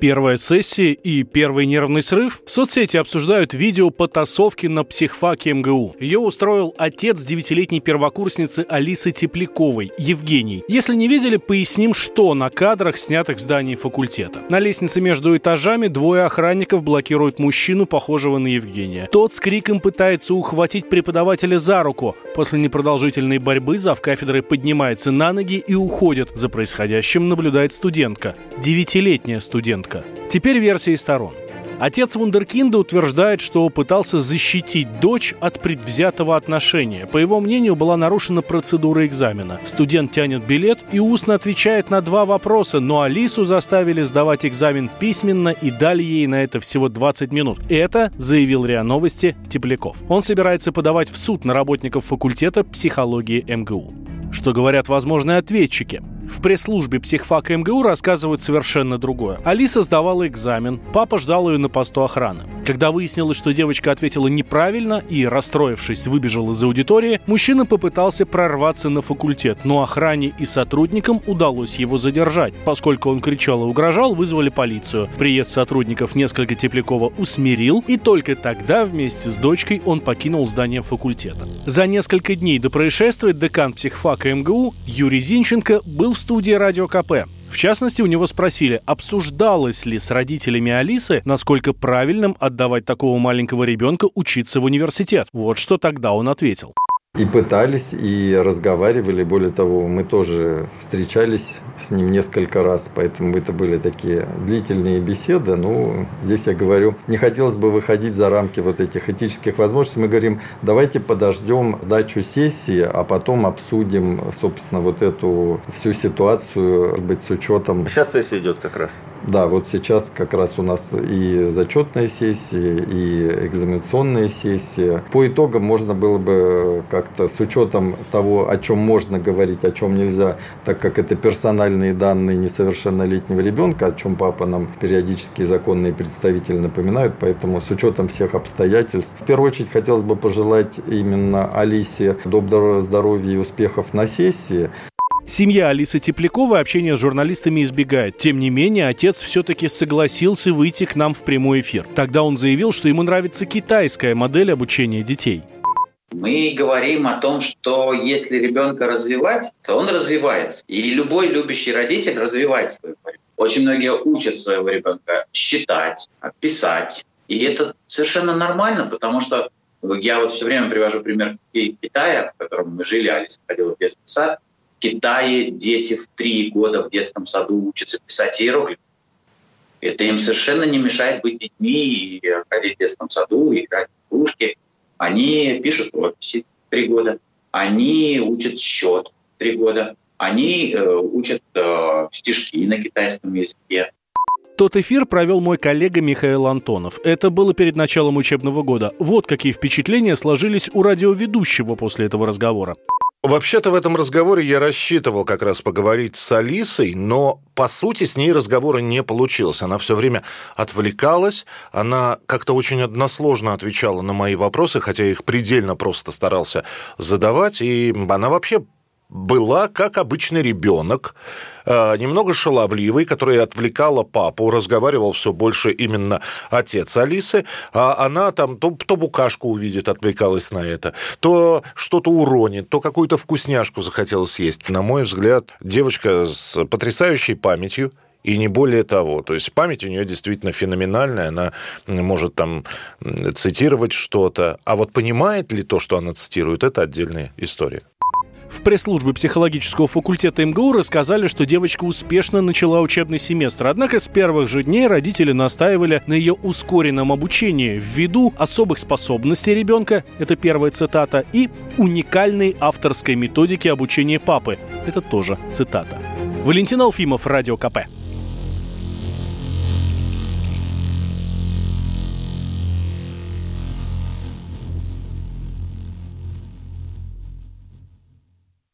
Первая сессия и первый нервный срыв. Соцсети обсуждают видео потасовки на психфаке МГУ. Ее устроил отец девятилетней первокурсницы Алисы Тепляковой, Евгений. Если не видели, поясним, что на кадрах, снятых в здании факультета. На лестнице между этажами двое охранников блокируют мужчину, похожего на Евгения. Тот с криком пытается ухватить преподавателя за руку. После непродолжительной борьбы зав кафедры поднимается на ноги и уходит. За происходящим наблюдает студентка. Девятилетняя студентка попытка. Теперь версии сторон. Отец Вундеркинда утверждает, что пытался защитить дочь от предвзятого отношения. По его мнению, была нарушена процедура экзамена. Студент тянет билет и устно отвечает на два вопроса, но Алису заставили сдавать экзамен письменно и дали ей на это всего 20 минут. Это заявил РИА Новости Тепляков. Он собирается подавать в суд на работников факультета психологии МГУ. Что говорят возможные ответчики? В пресс-службе психфака МГУ рассказывают совершенно другое. Алиса сдавала экзамен, папа ждал ее на посту охраны. Когда выяснилось, что девочка ответила неправильно и, расстроившись, выбежал из аудитории, мужчина попытался прорваться на факультет, но охране и сотрудникам удалось его задержать. Поскольку он кричал и угрожал, вызвали полицию. Приезд сотрудников несколько Теплякова усмирил, и только тогда вместе с дочкой он покинул здание факультета. За несколько дней до происшествия декан психфака МГУ Юрий Зинченко был в студии «Радио КП». В частности, у него спросили, обсуждалось ли с родителями Алисы, насколько правильным отдавать такого маленького ребенка учиться в университет. Вот что тогда он ответил. И пытались, и разговаривали. Более того, мы тоже встречались с ним несколько раз, поэтому это были такие длительные беседы. Ну, здесь я говорю, не хотелось бы выходить за рамки вот этих этических возможностей. Мы говорим, давайте подождем сдачу сессии, а потом обсудим, собственно, вот эту всю ситуацию, быть с учетом... Сейчас сессия идет как раз. Да, вот сейчас как раз у нас и зачетная сессия, и экзаменационная сессия. По итогам можно было бы как-то с учетом того, о чем можно говорить, о чем нельзя, так как это персональные данные несовершеннолетнего ребенка, о чем папа нам периодически законные представители напоминают, поэтому с учетом всех обстоятельств. В первую очередь хотелось бы пожелать именно Алисе доброго здоровья и успехов на сессии. Семья Алисы Тепляковой общение с журналистами избегает. Тем не менее, отец все-таки согласился выйти к нам в прямой эфир. Тогда он заявил, что ему нравится китайская модель обучения детей. Мы говорим о том, что если ребенка развивать, то он развивается. И любой любящий родитель развивает своего ребенка. Очень многие учат своего ребенка считать, писать. И это совершенно нормально, потому что я вот все время привожу пример Китая, в котором мы жили, Алиса ходила в детский сад. Китае дети в три года в детском саду учатся писать иероглифы. Это им совершенно не мешает быть детьми и ходить в детском саду, играть в игрушки. Они пишут рукописи три года, они учат счет три года, они э, учат э, стишки на китайском языке. Тот эфир провел мой коллега Михаил Антонов. Это было перед началом учебного года. Вот какие впечатления сложились у радиоведущего после этого разговора. Вообще-то в этом разговоре я рассчитывал как раз поговорить с Алисой, но по сути с ней разговора не получилось. Она все время отвлекалась, она как-то очень односложно отвечала на мои вопросы, хотя их предельно просто старался задавать, и она вообще была как обычный ребенок, э, немного шаловливый, который отвлекала папу, разговаривал все больше именно отец Алисы, а она там то, то букашку увидит, отвлекалась на это, то что-то уронит, то какую-то вкусняшку захотела съесть. На мой взгляд, девочка с потрясающей памятью, и не более того. То есть память у нее действительно феноменальная, она может там цитировать что-то. А вот понимает ли то, что она цитирует, это отдельная история. В пресс-службе психологического факультета МГУ рассказали, что девочка успешно начала учебный семестр. Однако с первых же дней родители настаивали на ее ускоренном обучении ввиду особых способностей ребенка, это первая цитата, и уникальной авторской методики обучения папы, это тоже цитата. Валентин Алфимов, Радио КП.